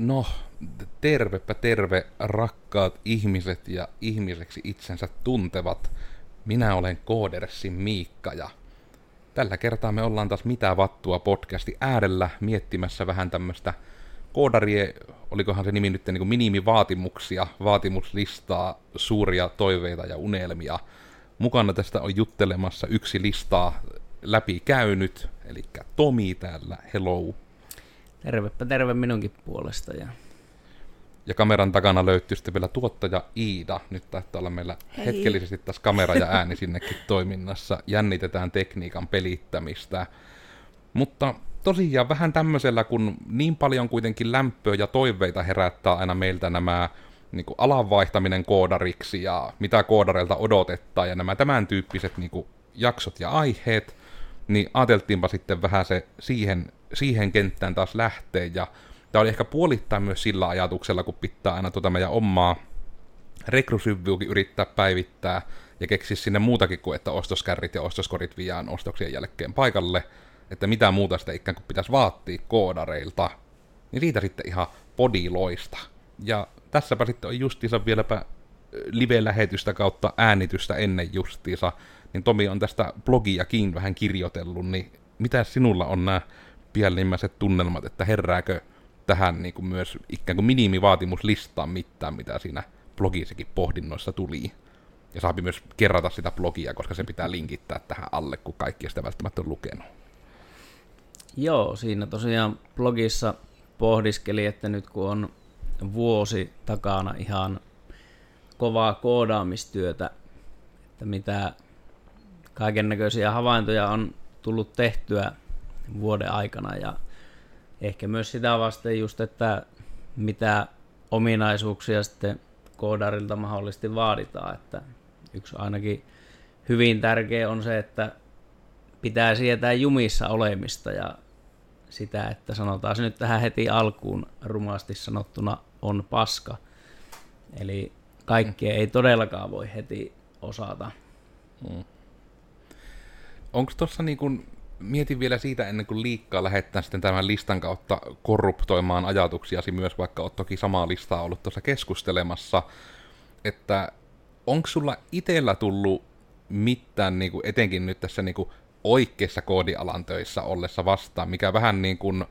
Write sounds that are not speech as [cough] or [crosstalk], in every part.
No, tervepä terve, rakkaat ihmiset ja ihmiseksi itsensä tuntevat. Minä olen Koodersin Miikka ja tällä kertaa me ollaan taas Mitä vattua podcasti äärellä miettimässä vähän tämmöistä koodarie, olikohan se nimi nyt niin kuin minimivaatimuksia, vaatimuslistaa, suuria toiveita ja unelmia. Mukana tästä on juttelemassa yksi listaa läpi käynyt, eli Tomi täällä, hello. Tervepä terve minunkin puolesta. Ja... Ja kameran takana löytyy sitten vielä tuottaja Iida. Nyt taitaa olla meillä Hei. hetkellisesti tässä kamera ja ääni [laughs] sinnekin toiminnassa. Jännitetään tekniikan pelittämistä. Mutta tosiaan vähän tämmöisellä, kun niin paljon kuitenkin lämpöä ja toiveita herättää aina meiltä nämä niin kuin alan vaihtaminen koodariksi ja mitä koodareilta odotetaan ja nämä tämän tyyppiset niin kuin, jaksot ja aiheet, niin ajateltiinpa sitten vähän se siihen, siihen kenttään taas lähteä ja tämä oli ehkä puolittain myös sillä ajatuksella, kun pitää aina tuota meidän omaa rekrysyvyykin yrittää päivittää ja keksiä sinne muutakin kuin, että ostoskärrit ja ostoskorit viiään ostoksien jälkeen paikalle, että mitä muuta sitä ikään kuin pitäisi vaatia koodareilta, niin siitä sitten ihan podiloista. Ja tässäpä sitten on justiinsa vieläpä live-lähetystä kautta äänitystä ennen justiinsa, niin Tomi on tästä blogiakin vähän kirjoitellut, niin mitä sinulla on nämä pienimmäiset tunnelmat, että herääkö tähän niin kuin myös ikään kuin minimivaatimuslistaan mitään, mitä siinä blogissakin pohdinnoissa tuli. Ja saapi myös kerrata sitä blogia, koska se pitää linkittää tähän alle, kun kaikki sitä välttämättä on lukenut. Joo, siinä tosiaan blogissa pohdiskeli, että nyt kun on vuosi takana ihan kovaa koodaamistyötä, että mitä kaiken näköisiä havaintoja on tullut tehtyä vuoden aikana ja ehkä myös sitä vasten just, että mitä ominaisuuksia sitten koodarilta mahdollisesti vaaditaan, että yksi ainakin hyvin tärkeä on se, että pitää sietää jumissa olemista ja sitä, että sanotaan se nyt tähän heti alkuun rumasti sanottuna on paska. Eli kaikkea ei todellakaan voi heti osata. Mm. Onko tuossa niin kuin, mietin vielä siitä ennen kuin liikkaa lähettää sitten tämän listan kautta korruptoimaan ajatuksiasi myös, vaikka olet toki samaa listaa ollut tuossa keskustelemassa, että onko sulla itsellä tullut mitään, niin kuin, etenkin nyt tässä niin kuin, oikeassa koodialan töissä ollessa vastaan, mikä vähän niin kuin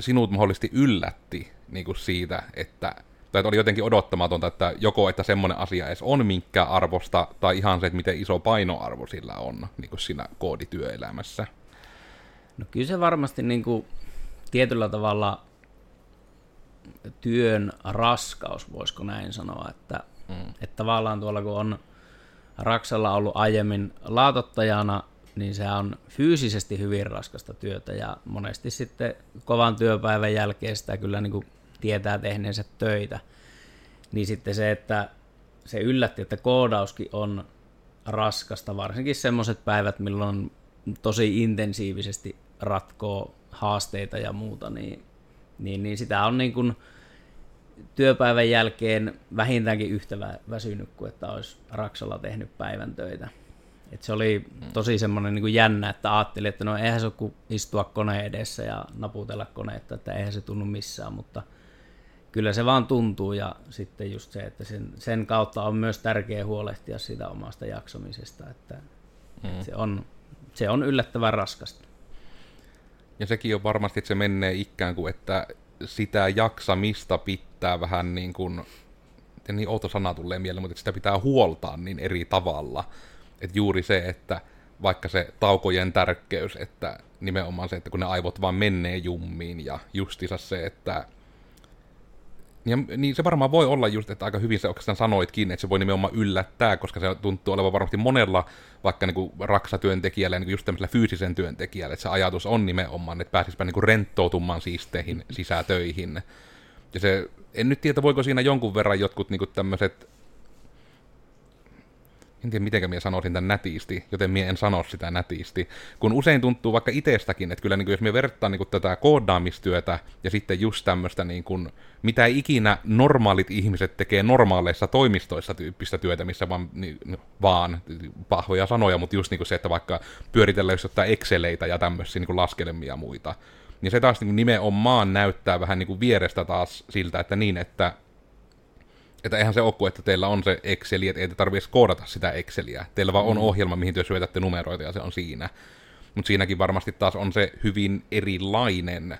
sinut mahdollisesti yllätti niin kuin siitä, että tai että oli jotenkin odottamatonta, että joko että semmoinen asia edes on minkä arvosta, tai ihan se, että miten iso painoarvo sillä on niin kuin siinä koodityöelämässä. No kyllä se varmasti niin kuin tietyllä tavalla työn raskaus, voisiko näin sanoa, että, mm. että tavallaan tuolla kun on Raksalla ollut aiemmin laatottajana, niin se on fyysisesti hyvin raskasta työtä ja monesti sitten kovan työpäivän jälkeen sitä kyllä niin kuin tietää tehneensä töitä. Niin sitten se, että se yllätti, että koodauskin on raskasta, varsinkin semmoiset päivät, milloin tosi intensiivisesti ratkoo haasteita ja muuta, niin, niin, niin sitä on niin kuin työpäivän jälkeen vähintäänkin yhtä väsynyt kuin että olisi Raksalla tehnyt päivän töitä. Et se oli tosi semmoinen niin jännä, että ajattelin, että no eihän se ole kuin istua koneen edessä ja naputella koneetta, että eihän se tunnu missään, mutta kyllä se vaan tuntuu ja sitten just se, että sen, sen kautta on myös tärkeää huolehtia siitä omasta jaksamisesta, että, mm. se, on, se on yllättävän raskasta. Ja sekin on varmasti, että se menee ikään kuin, että sitä jaksamista pitää vähän niin kuin, niin outo sana tulee mieleen, mutta sitä pitää huoltaa niin eri tavalla. Että juuri se, että vaikka se taukojen tärkeys, että nimenomaan se, että kun ne aivot vaan menee jummiin ja justiinsa se, että ja, niin se varmaan voi olla just, että aika hyvin se oikeastaan sanoitkin, että se voi nimenomaan yllättää, koska se tuntuu olevan varmasti monella vaikka niin kuin raksatyöntekijällä ja niin just tämmöisellä fyysisen työntekijällä, että se ajatus on nimenomaan, että pääsisipä niin kuin siisteihin sisätöihin. Ja se, en nyt tiedä, voiko siinä jonkun verran jotkut niin tämmöiset en tiedä miten minä sanoisin tämän nätisti, joten minä en sano sitä nätisti. Kun usein tuntuu vaikka itsestäkin, että kyllä niin kuin, jos me vertaa niin kuin, tätä koodaamistyötä ja sitten just tämmöistä, niin kuin, mitä ikinä normaalit ihmiset tekee normaaleissa toimistoissa tyyppistä työtä, missä vaan, niin, vaan pahoja sanoja, mutta just niin kuin se, että vaikka pyöritellään jotain Exceleitä ja tämmöisiä niin kuin laskelmia ja muita, Niin se taas niin nimenomaan näyttää vähän niin kuin vierestä taas siltä, että niin, että että eihän se ole, että teillä on se Exceli, että ei te tarvitse koodata sitä Exceliä. Teillä vaan on mm. ohjelma, mihin te syötätte numeroita ja se on siinä. Mutta siinäkin varmasti taas on se hyvin erilainen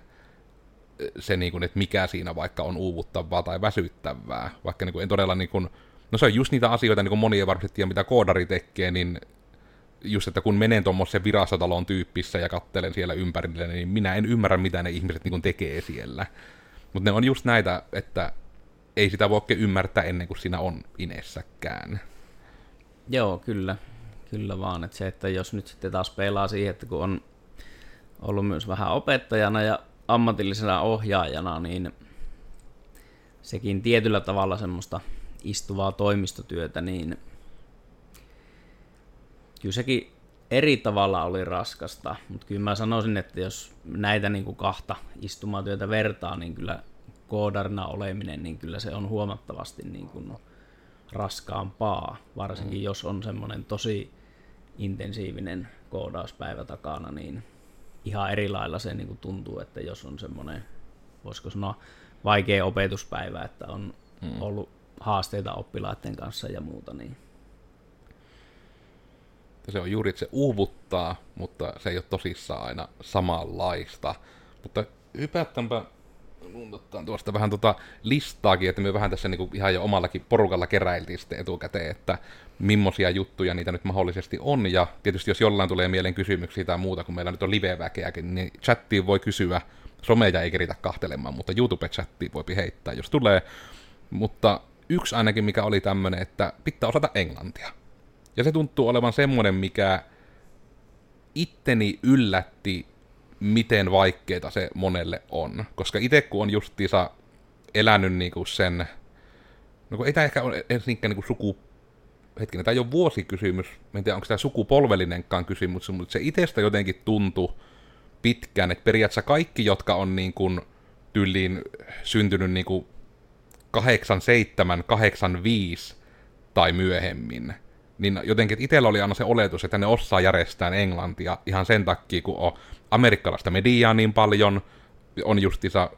se, niin kuin, että mikä siinä vaikka on uuvuttavaa tai väsyttävää. Vaikka niin kuin, en todella, niin kuin, no se on just niitä asioita, niin kuin moni ei varmasti tiedä, mitä koodari tekee, niin just, että kun menen tuommoisen virastotalon tyyppissä ja kattelen siellä ympärille, niin minä en ymmärrä, mitä ne ihmiset niin kuin, tekee siellä. Mutta ne on just näitä, että ei sitä voi ymmärtää ennen kuin siinä on inessäkään. Joo, kyllä. Kyllä vaan. Että se, että jos nyt sitten taas pelaa siihen, että kun on ollut myös vähän opettajana ja ammatillisena ohjaajana, niin sekin tietyllä tavalla semmoista istuvaa toimistotyötä, niin kyllä sekin eri tavalla oli raskasta, mutta kyllä mä sanoisin, että jos näitä niin kuin kahta istumatyötä vertaa, niin kyllä koodarina oleminen, niin kyllä se on huomattavasti niin kuin raskaampaa, varsinkin mm. jos on semmoinen tosi intensiivinen koodauspäivä takana, niin ihan eri lailla se niin kuin tuntuu, että jos on semmoinen, voisiko sanoa, vaikea opetuspäivä, että on mm. ollut haasteita oppilaiden kanssa ja muuta, niin se on juuri, että se uuvuttaa, mutta se ei ole tosissaan aina samanlaista. Mutta hypättäänpä ottaa tuosta vähän tota listaakin, että me vähän tässä niinku ihan jo omallakin porukalla keräiltiin sitten etukäteen, että millaisia juttuja niitä nyt mahdollisesti on, ja tietysti jos jollain tulee mieleen kysymyksiä tai muuta, kun meillä nyt on live-väkeäkin, niin chattiin voi kysyä, someja ei keritä kahtelemaan, mutta YouTube-chattiin voi heittää, jos tulee, mutta yksi ainakin, mikä oli tämmöinen, että pitää osata englantia. Ja se tuntuu olevan semmoinen, mikä itteni yllätti miten vaikeeta se monelle on. Koska itse kun on justiinsa elänyt niinku sen, no ei tämä ehkä ole edes niinkään niinku suku, hetkinen, tämä ei ole vuosikysymys, en tiedä onko tämä sukupolvellinenkaan kysymys, mutta se itsestä jotenkin tuntui pitkään, että periaatteessa kaikki, jotka on niin tyyliin syntynyt niin kuin 87, 85 tai myöhemmin, niin jotenkin itsellä oli aina se oletus, että ne osaa järjestää englantia ihan sen takia, kun on amerikkalaista mediaa niin paljon, on justiinsa,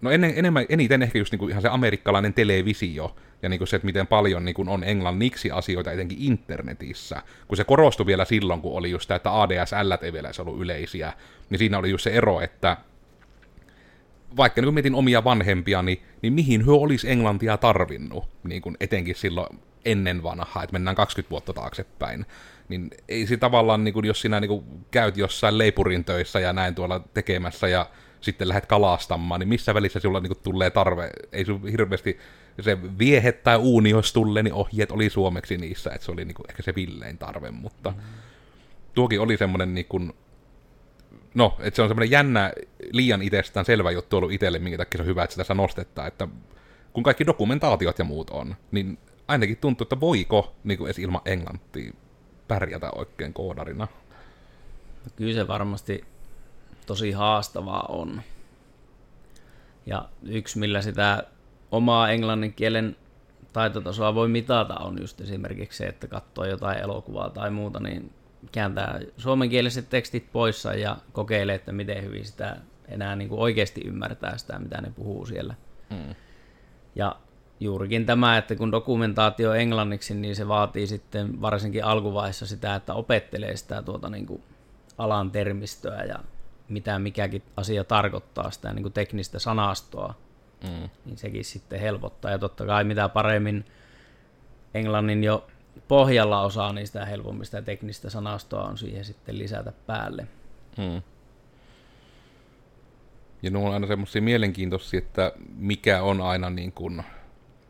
no ennen, enemmän, eniten ehkä just niinku ihan se amerikkalainen televisio, ja niinku se, että miten paljon niinku on englanniksi asioita etenkin internetissä, kun se korostui vielä silloin, kun oli just tämä, että ADSL ei vielä ollut yleisiä, niin siinä oli just se ero, että vaikka niin mietin omia vanhempia, niin, niin mihin hyö olisi englantia tarvinnut, niin kuin etenkin silloin ennen vanhaa, että mennään 20 vuotta taaksepäin, niin ei se tavallaan, niin kuin, jos sinä niin kuin, käyt jossain leipurin töissä ja näin tuolla tekemässä ja sitten lähdet kalastamaan, niin missä välissä sinulla niin kuin, tulee tarve, ei sun hirveästi se viehe tai uuni, jos tulee, niin ohjeet oli suomeksi niissä, että se oli niin kuin, ehkä se villein tarve, mutta mm. tuokin oli semmoinen niin kuin, no, että se on semmoinen jännä, liian itsestään selvä juttu ollut itselle, minkä takia se on hyvä, että sitä tässä nostettaa, että kun kaikki dokumentaatiot ja muut on, niin ainakin tuntuu, että voiko niin kuin edes ilman englantia pärjätä oikein koodarina. No kyllä se varmasti tosi haastavaa on. Ja yksi, millä sitä omaa englannin kielen taitotasoa voi mitata, on just esimerkiksi se, että katsoo jotain elokuvaa tai muuta, niin kääntää suomenkieliset tekstit poissa ja kokeilee, että miten hyvin sitä enää niin kuin oikeasti ymmärtää sitä, mitä ne puhuu siellä. Mm. Ja juurikin tämä, että kun dokumentaatio on englanniksi, niin se vaatii sitten varsinkin alkuvaiheessa sitä, että opettelee sitä tuota niin kuin alan termistöä ja mitä mikäkin asia tarkoittaa, sitä niin kuin teknistä sanastoa, mm. niin sekin sitten helpottaa. Ja totta kai mitä paremmin englannin jo pohjalla osaa, niin sitä helpommin sitä teknistä sanastoa on siihen sitten lisätä päälle. Mm. Ja nuo on aina semmoisia mielenkiintoisia, että mikä on aina niin kuin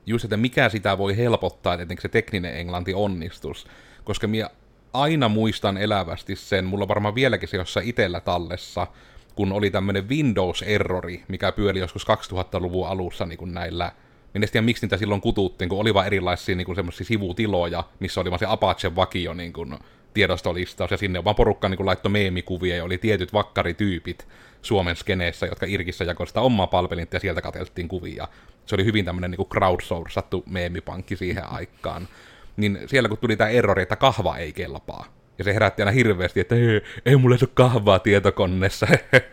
just, että mikä sitä voi helpottaa, että se tekninen englanti onnistus. Koska minä aina muistan elävästi sen, mulla on varmaan vieläkin se jossain itellä tallessa, kun oli tämmöinen Windows-errori, mikä pyöli joskus 2000-luvun alussa niin kuin näillä minä en tiedä, miksi niitä silloin kututtiin, kun oli vaan erilaisia niin semmoisia sivutiloja, missä oli vaan se Apache vakio niin kuin, tiedostolistaus, ja sinne vaan porukka niin kuin, laittoi meemikuvia, ja oli tietyt vakkarityypit Suomen skeneessä, jotka Irkissä jakoi sitä omaa palvelinta, ja sieltä katseltiin kuvia se oli hyvin tämmöinen niin crowdsourcattu meemipankki siihen aikaan. Niin siellä kun tuli tämä errori, että kahva ei kelpaa, Ja se herätti aina hirveästi, että ei, ei mulla ole kahvaa tietokoneessa.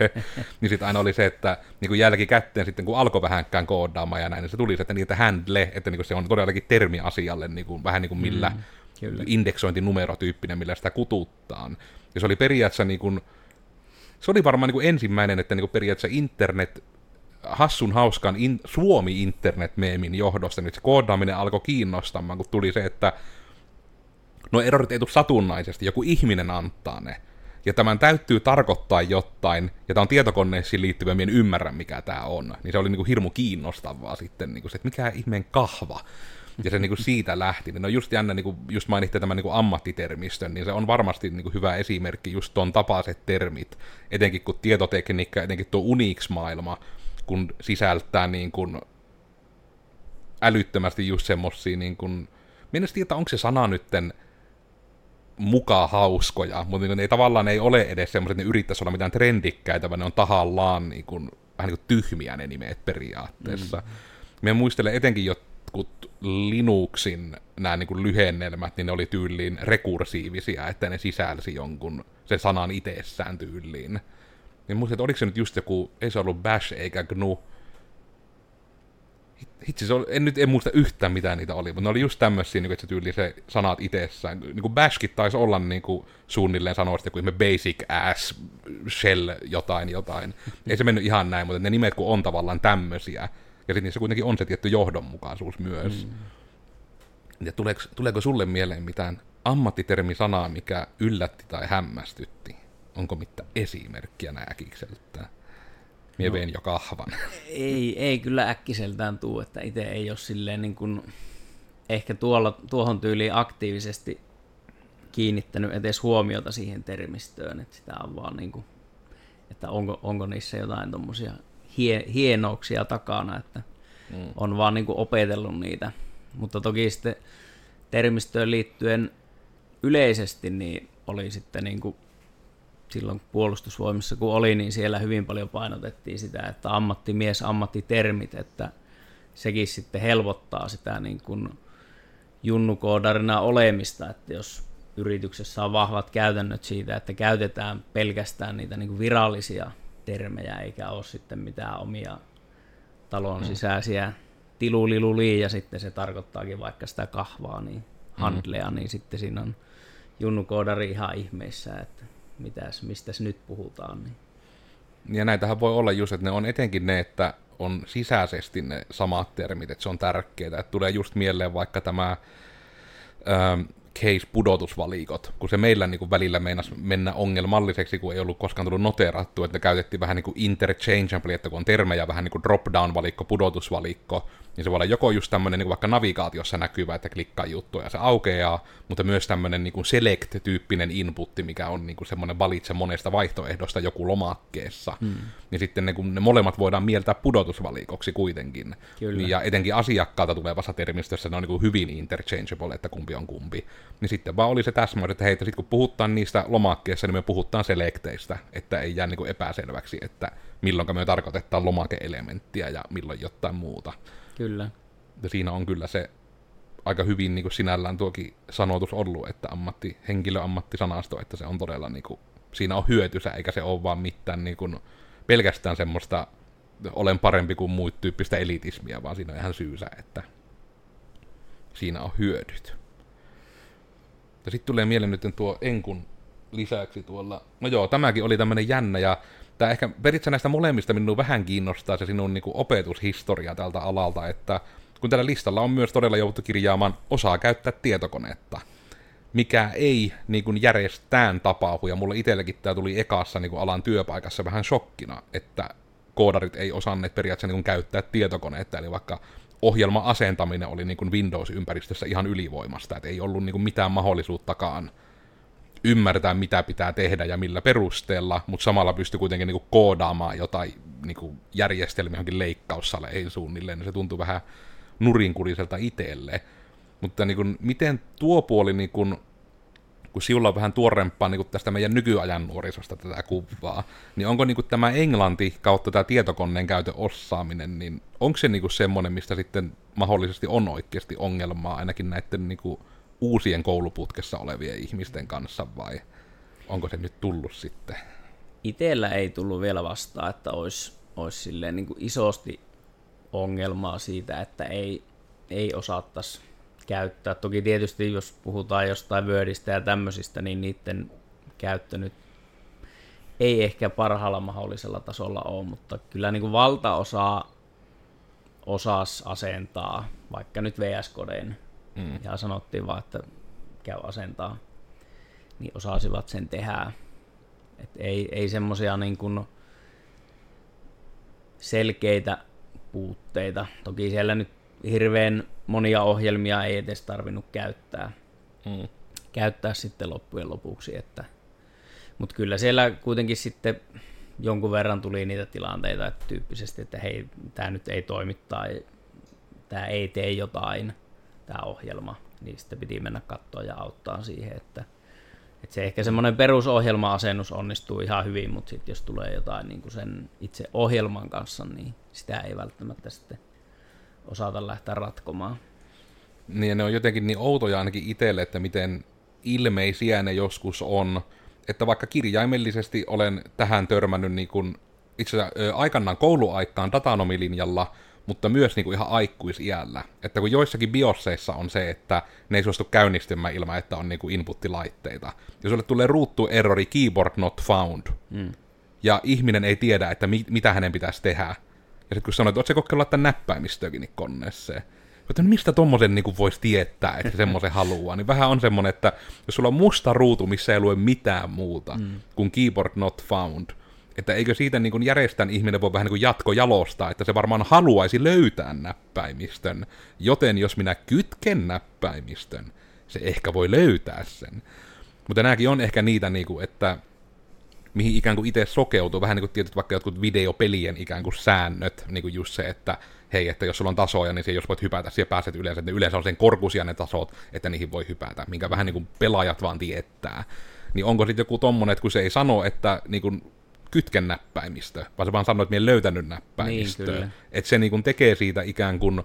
[laughs] niin sitten aina oli se, että niin kuin jälkikäteen sitten kun alkoi vähänkään koodaamaan ja näin, niin se tuli se, että niitä handle, että niin kuin se on todellakin termi asialle, niin kuin, vähän niin kuin millä mm, kyllä. indeksointinumerotyyppinen, millä sitä kututtaan. Ja se oli periaatteessa niin kuin, se oli varmaan niin kuin ensimmäinen, että niin kuin periaatteessa internet hassun hauskan in, Suomi-internet-meemin johdosta, niin se koodaaminen alkoi kiinnostamaan, kun tuli se, että no erorit ei tule satunnaisesti, joku ihminen antaa ne. Ja tämän täytyy tarkoittaa jotain, ja tämä on tietokoneisiin liittyvä, en ymmärrä mikä tämä on. Niin se oli niinku hirmu kiinnostavaa sitten, niinku se, että mikä ihmeen kahva. Ja se niinku siitä lähti. No just jännä, niinku, just mainitte tämän niinku ammattitermistön, niin se on varmasti niinku hyvä esimerkki, just ton tapaiset termit. Etenkin kun tietotekniikka, etenkin tuo Unix-maailma, kun sisältää niin kuin älyttömästi just semmosia niin kuin, minä tiedä, onko se sana nytten mukaan hauskoja, mutta niin ei tavallaan ei ole edes semmoiset, että ne yrittäisi olla mitään trendikkäitä, vaan ne on tahallaan niin kuin, vähän niin kuin tyhmiä ne nimet periaatteessa. Mm. Minä muistelen etenkin jotkut Linuxin nämä niin kuin lyhennelmät, niin ne oli tyyliin rekursiivisia, että ne sisälsi jonkun sen sanan itsessään tyyliin. Niin muistin, että oliko se nyt just joku, ei se ollut Bash eikä GNU. Hitsi, se oli, en nyt en muista yhtään mitä niitä oli, mutta ne oli just tämmöisiä, niin että se tyyli se sanat itsessään. Niin kuin Bashkin taisi olla niin kuin, suunnilleen sanoa sitä kuin basic ass shell jotain jotain. [laughs] Ei se mennyt ihan näin, mutta ne nimet kun on tavallaan tämmöisiä. Ja sitten niissä kuitenkin on se tietty johdonmukaisuus myös. Mm. Ja tuleeko, tuleeko sulle mieleen mitään ammattitermisanaa, mikä yllätti tai hämmästytti? Onko mitään esimerkkiä nää äkikseltään? Mie no, vein jo kahvan. Ei, ei kyllä äkkiseltään tuu, että itse ei ole silleen niin kuin, ehkä tuolla, tuohon tyyliin aktiivisesti kiinnittänyt edes huomiota siihen termistöön, että sitä on vaan niin kuin, että onko, onko niissä jotain tuommoisia hie, hienouksia takana, että mm. on vaan niin kuin opetellut niitä. Mutta toki sitten termistöön liittyen yleisesti niin oli sitten niin kuin silloin puolustusvoimissa kun oli, niin siellä hyvin paljon painotettiin sitä, että ammattimies, ammattitermit, että sekin sitten helpottaa sitä niin kuin junnukoodarina olemista, että jos yrityksessä on vahvat käytännöt siitä, että käytetään pelkästään niitä niin kuin virallisia termejä, eikä ole sitten mitään omia talon mm. sisäisiä tiluliluli, ja sitten se tarkoittaakin vaikka sitä kahvaa, niin handlea, mm. niin sitten siinä on junnukoodari ihan ihmeissä, että mitäs, mistäs nyt puhutaan. Niin. Ja näitähän voi olla just, että ne on etenkin ne, että on sisäisesti ne samat termit, että se on tärkeää. Että tulee just mieleen vaikka tämä ähm, case-pudotusvalikot, kun se meillä niin kuin välillä meinas mennä ongelmalliseksi, kun ei ollut koskaan tullut noterattu, että ne käytettiin vähän niin kuin interchangeably, että kun on termejä vähän niin kuin drop-down-valikko, pudotusvalikko, niin se voi olla joko just tämmöinen niin vaikka navigaatiossa näkyvä, että klikkaa juttuja ja se aukeaa, mutta myös tämmöinen niin select-tyyppinen inputti, mikä on niin kuin semmoinen valitse monesta vaihtoehdosta joku lomakkeessa. Hmm. Niin sitten ne, kun ne molemmat voidaan mieltää pudotusvalikoksi kuitenkin. Kyllä. Ja etenkin asiakkaalta tulevassa termistössä ne on niin kuin hyvin interchangeable, että kumpi on kumpi. Niin sitten vaan oli se täsmäys, että hei, että sit kun puhutaan niistä lomakkeissa, niin me puhutaan selekteistä, että ei jää niin epäselväksi, että milloin me tarkoitetaan lomakeelementtiä ja milloin jotain muuta. Kyllä. Ja siinä on kyllä se aika hyvin niin kuin sinällään tuokin sanotus ollut, että ammatti, henkilöammattisanasto, että se on todella niin kuin, siinä on hyötysä, eikä se ole vaan mitään niin kuin, pelkästään semmoista olen parempi kuin muut tyyppistä elitismiä, vaan siinä on ihan syysä, että siinä on hyödyt. Ja sitten tulee mieleen nyt tuo Enkun lisäksi tuolla, no joo, tämäkin oli tämmöinen jännä, ja tämä ehkä periaatteessa näistä molemmista minun vähän kiinnostaa se sinun niin kuin, opetushistoria tältä alalta, että kun tällä listalla on myös todella jouduttu kirjaamaan osaa käyttää tietokonetta, mikä ei niin kuin järjestään tapahdu, ja mulle itsellekin tämä tuli ekassa niin kuin alan työpaikassa vähän shokkina, että koodarit ei osanneet periaatteessa niin kuin käyttää tietokoneetta, eli vaikka ohjelma-asentaminen oli niin kuin Windows-ympäristössä ihan ylivoimasta, että ei ollut niin kuin mitään mahdollisuuttakaan ymmärtää, mitä pitää tehdä ja millä perusteella, mutta samalla pystyy kuitenkin niin kuin koodaamaan jotain niin kuin järjestelmiä johonkin leikkaussaleihin suunnilleen, niin se tuntuu vähän nurinkuriselta itselle. Mutta niin kuin, miten tuo puoli, niin kuin, kun sinulla on vähän tuorempaa niin tästä meidän nykyajan nuorisosta tätä kuvaa, niin onko niin kuin tämä englanti kautta tämä tietokoneen käytön osaaminen, niin onko se niin kuin semmoinen, mistä sitten mahdollisesti on oikeasti ongelmaa ainakin näiden niin kuin uusien kouluputkessa olevien ihmisten kanssa vai onko se nyt tullut sitten? Itellä ei tullut vielä vastaan, että olisi, olisi silleen niin kuin isosti ongelmaa siitä, että ei, ei osattaisi käyttää. Toki tietysti jos puhutaan jostain Wordistä ja tämmöisistä, niin niiden käyttö nyt ei ehkä parhaalla mahdollisella tasolla ole, mutta kyllä niin kuin valtaosa osas asentaa, vaikka nyt VS-kodeen, mm. ja sanottiin vaan, että käy asentaa, niin osasivat sen tehdä. Et ei, ei semmoisia niin kuin selkeitä puutteita. Toki siellä nyt hirveän monia ohjelmia ei edes tarvinnut käyttää, mm. käyttää sitten loppujen lopuksi. Että, mutta kyllä siellä kuitenkin sitten jonkun verran tuli niitä tilanteita että tyyppisesti, että hei, tämä nyt ei toimi tai tämä ei tee jotain, tämä ohjelma, niin sitten piti mennä katsoa ja auttaa siihen, että, että se ehkä semmoinen perusohjelma-asennus onnistuu ihan hyvin, mutta sitten jos tulee jotain niin kuin sen itse ohjelman kanssa, niin sitä ei välttämättä sitten osata lähteä ratkomaan. Niin ne on jotenkin niin outoja ainakin itselle, että miten ilmeisiä ne joskus on, että vaikka kirjaimellisesti olen tähän törmännyt niin kuin itse asiassa aikanaan kouluaikaan datanomilinjalla, mutta myös niin kuin ihan aikuisiällä. Että kun joissakin biosseissa on se, että ne ei suostu käynnistymään ilman, että on niin kuin inputtilaitteita. Ja sulle tulee ruuttu errori keyboard not found. Mm. Ja ihminen ei tiedä, että mi- mitä hänen pitäisi tehdä. Ja sitten kun sanoit, että ootko kokeillut laittaa näppäimistöäkin koneeseen? Mutta mistä tommosen niin voisi tietää, että semmoisen haluaa? Niin vähän on semmoinen, että jos sulla on musta ruutu, missä ei lue mitään muuta mm. kuin keyboard not found, että eikö siitä niin kuin järjestän ihminen voi vähän niin kuin jatkojalostaa, että se varmaan haluaisi löytää näppäimistön, joten jos minä kytken näppäimistön, se ehkä voi löytää sen. Mutta nämäkin on ehkä niitä, niin kuin, että mihin ikään kuin itse sokeutuu, vähän niin kuin tietyt vaikka jotkut videopelien ikään kuin säännöt, niin kuin just se, että hei, että jos sulla on tasoja, niin se, jos voit hypätä, siellä pääset yleensä, että ne yleensä on sen korkuisia ne tasot, että niihin voi hypätä, minkä vähän niin kuin pelaajat vaan tietää. Niin onko sitten joku tommonen, että kun se ei sano, että niin kuin kytken näppäimistö, vaan se vaan sanoo, että minä en löytänyt näppäimistöä. Niin, että se niin kuin tekee siitä ikään kuin,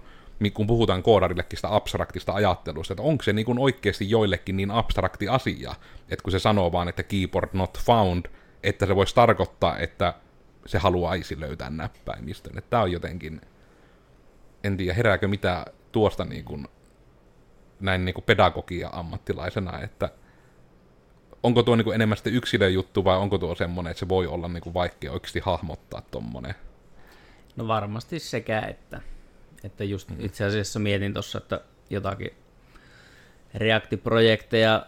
kun puhutaan koodarillekin sitä abstraktista ajattelusta, että onko se niin kuin oikeasti joillekin niin abstrakti asia, että kun se sanoo vaan, että keyboard not found, että se voisi tarkoittaa, että se haluaisi löytää näppäimistön. Että tämä on jotenkin, en tiedä herääkö mitä tuosta niin kuin, näin niin kuin pedagogia ammattilaisena, että onko tuo niin kuin enemmän sitten yksilön juttu vai onko tuo semmoinen, että se voi olla niin kuin vaikea oikeasti hahmottaa tuommoinen? No varmasti sekä että. Että just mm. itse asiassa mietin tuossa, että jotakin React-projekteja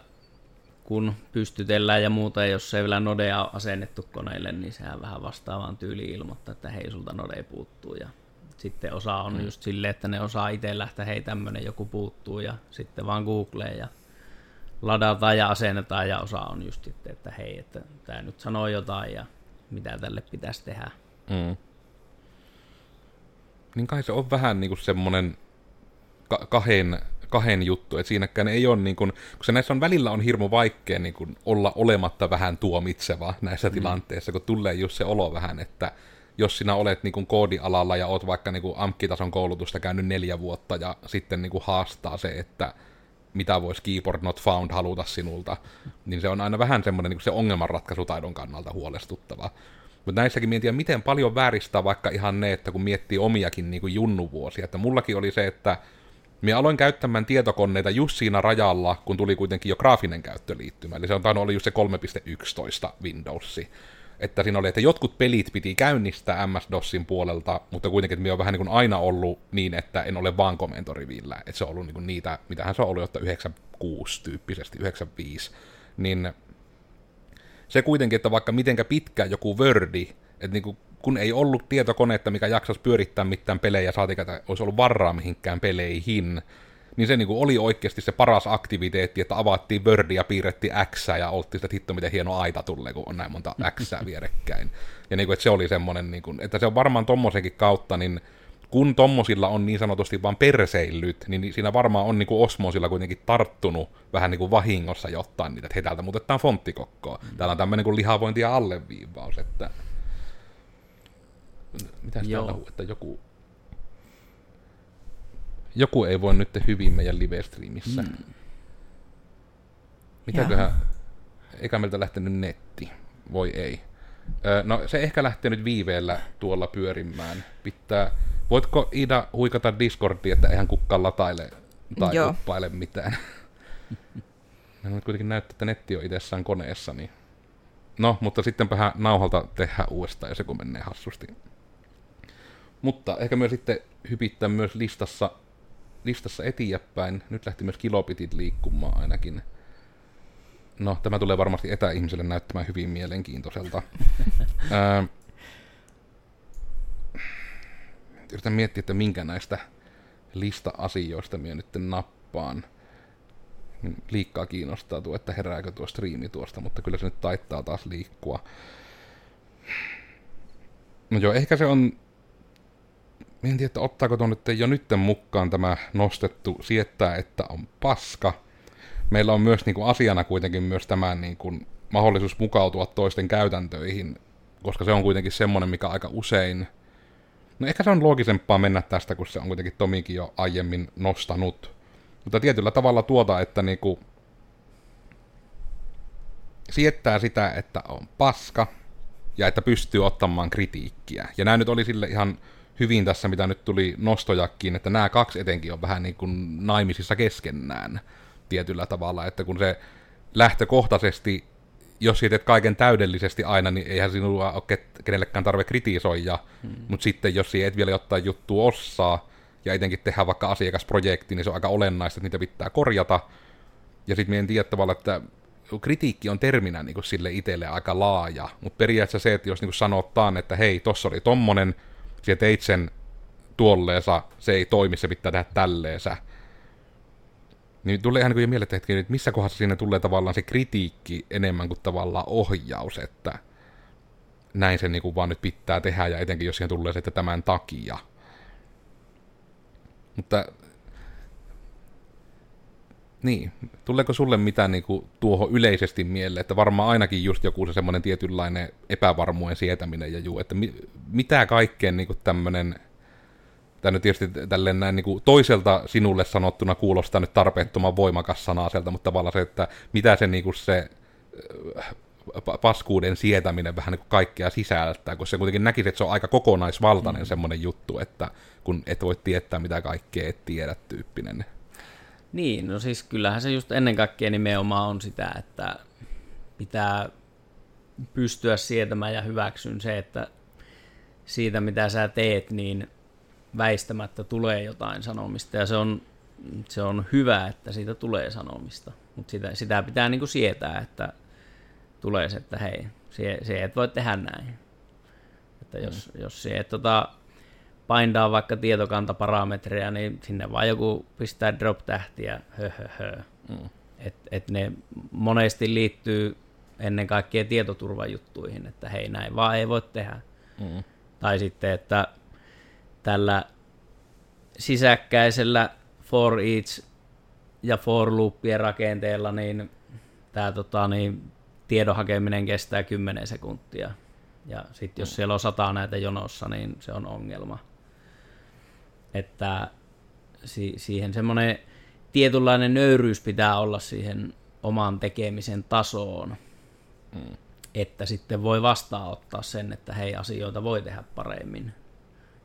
kun pystytellään ja muuta, ja jos ei vielä nodea ole asennettu koneille, niin sehän vähän vastaavaan tyyliin ilmoittaa, että hei, sulta node puuttuu. Ja sitten osa on mm. just silleen, että ne osaa itse lähteä, hei, tämmöinen joku puuttuu, ja sitten vaan Googleen ja ladataan ja asennetaan, ja osa on just sitten, että hei, että tämä nyt sanoo jotain, ja mitä tälle pitäisi tehdä. Mm. Niin kai se on vähän niin kuin semmoinen kahden kahden juttu, että siinäkään ei ole, niin kuin, kun se näissä on välillä on hirmu vaikea niin kuin, olla olematta vähän tuomitseva näissä mm. tilanteissa, kun tulee just se olo vähän, että jos sinä olet niin kuin, koodialalla ja olet vaikka niin kuin, amkkitason koulutusta käynyt neljä vuotta ja sitten niin kuin, haastaa se, että mitä voisi keyboard not found haluta sinulta, niin se on aina vähän semmoinen niin se ongelmanratkaisutaidon kannalta huolestuttava. Mutta näissäkin miettiä, miten paljon vääristää vaikka ihan ne, että kun miettii omiakin niin kuin junnuvuosia. Että mullakin oli se, että Minä aloin käyttämään tietokoneita just siinä rajalla, kun tuli kuitenkin jo graafinen käyttöliittymä. Eli se on tainnut olla just se 3.11 Windowsi. Että siinä oli, että jotkut pelit piti käynnistää MS-DOSin puolelta, mutta kuitenkin että minä on vähän niin kuin aina ollut niin, että en ole vaan komentorivillä. Että se on ollut niin kuin niitä, mitähän se on ollut, että 96 tyyppisesti, 95. Niin se kuitenkin, että vaikka mitenkä pitkä joku Wordi, että niin kuin kun ei ollut tietokonetta, mikä jaksaisi pyörittää mitään pelejä, saatika, että olisi ollut varaa mihinkään peleihin, niin se niin oli oikeasti se paras aktiviteetti, että avattiin Wordia, piirrettiin X ja oltiin sitä, että hitto miten hieno aita tulee, kun on näin monta X vierekkäin. Ja niin kuin, että se oli semmoinen, niin kuin, että se on varmaan tommosenkin kautta, niin kun tommosilla on niin sanotusti vaan perseillyt, niin siinä varmaan on niin kuin osmosilla kuitenkin tarttunut vähän niin kuin vahingossa jotain niitä, että hei täältä muutetaan fonttikokkoa. Täällä on tämmöinen kuin lihavointi ja alleviivaus, että mitä täällä että joku, joku ei voi nyt hyvin meidän live-streamissä. Hmm. Mitäköhän, eikä meiltä lähtenyt netti, voi ei. Öö, no se ehkä lähtee nyt viiveellä tuolla pyörimään. Pitää, voitko Ida huikata Discordia, että eihän kukaan lataile tai Joo. uppaile mitään? [laughs] Meillä nyt kuitenkin näyttää, että netti on itsessään koneessa, niin... No, mutta sittenpähän nauhalta tehdään uudestaan, ja se kun menee hassusti. Mutta ehkä myös sitten hypittää myös listassa, listassa eteenpäin. Nyt lähti myös kilopitit liikkumaan ainakin. No, tämä tulee varmasti etäihmiselle näyttämään hyvin mielenkiintoiselta. [laughs] Ää, yritän miettiä, että minkä näistä lista-asioista minä nyt nappaan. Liikkaa kiinnostaa tuo, että herääkö tuo striimi tuosta, mutta kyllä se nyt taittaa taas liikkua. No joo, ehkä se on... En tiedä, että ottaako tuon nyt jo nytten mukaan tämä nostettu siettää, että on paska. Meillä on myös niin kuin asiana kuitenkin myös tämä niin kuin, mahdollisuus mukautua toisten käytäntöihin, koska se on kuitenkin semmoinen, mikä aika usein... No ehkä se on loogisempaa mennä tästä, kun se on kuitenkin Tomikin jo aiemmin nostanut. Mutta tietyllä tavalla tuota, että niinku siettää sitä, että on paska ja että pystyy ottamaan kritiikkiä. Ja nämä nyt oli sille ihan hyvin tässä, mitä nyt tuli nostojakin, että nämä kaksi etenkin on vähän niin kuin naimisissa keskenään tietyllä tavalla, että kun se lähtökohtaisesti, jos siitä teet kaiken täydellisesti aina, niin eihän sinua ole kenellekään tarve kritisoida, hmm. mutta sitten jos siihen et vielä jotain juttua osaa, ja etenkin tehdään vaikka asiakasprojekti, niin se on aika olennaista, että niitä pitää korjata. Ja sitten en tiedä tavalla, että kritiikki on terminä niin sille itselle aika laaja, mutta periaatteessa se, että jos niin sanotaan, että hei, tossa oli tommonen, sä teit sen tuolleesa, se ei toimi, se pitää tehdä tälleensä. Niin tulee ihan niin mieleen, että, missä kohdassa siinä tulee tavallaan se kritiikki enemmän kuin tavallaan ohjaus, että näin se niin kuin vaan nyt pitää tehdä, ja etenkin jos siihen tulee se, että tämän takia. Mutta niin, tuleeko sulle mitään niin kuin, tuohon yleisesti mieleen, että varmaan ainakin just joku se semmoinen tietynlainen epävarmuuden sietäminen ja juu, että mi, mitä kaikkeen niin tämmöinen, tämä nyt tietysti tälleen näin niin kuin, toiselta sinulle sanottuna kuulostaa nyt tarpeettoman voimakas sana sieltä, mutta tavallaan se, että mitä se niin kuin se äh, paskuuden sietäminen vähän niin kuin kaikkea sisältää, kun se kuitenkin näkisi, että se on aika kokonaisvaltainen mm. semmoinen juttu, että kun et voi tietää, mitä kaikkea et tiedä tyyppinen. Niin, no siis kyllähän se just ennen kaikkea nimenomaan on sitä, että pitää pystyä sietämään ja hyväksyn se, että siitä mitä sä teet, niin väistämättä tulee jotain sanomista ja se on, se on hyvä, että siitä tulee sanomista, mutta sitä, sitä pitää niinku sietää, että tulee se, että hei, se, se et voi tehdä näin. Että jos, mm. jos se et tota, paindaa vaikka tietokantaparametreja, niin sinne vaan joku pistää drop-tähtiä, hö, hö, hö. Mm. Et, et ne monesti liittyy ennen kaikkea tietoturvajuttuihin, että hei näin vaan ei voi tehdä. Mm. Tai sitten, että tällä sisäkkäisellä for each ja for loopien rakenteella, niin tämä tota, niin, tiedon hakeminen kestää 10 sekuntia. Ja sitten jos siellä on sata näitä jonossa, niin se on ongelma. Että si- siihen semmoinen tietynlainen nöyryys pitää olla siihen oman tekemisen tasoon, mm. että sitten voi vastaanottaa sen, että hei, asioita voi tehdä paremmin.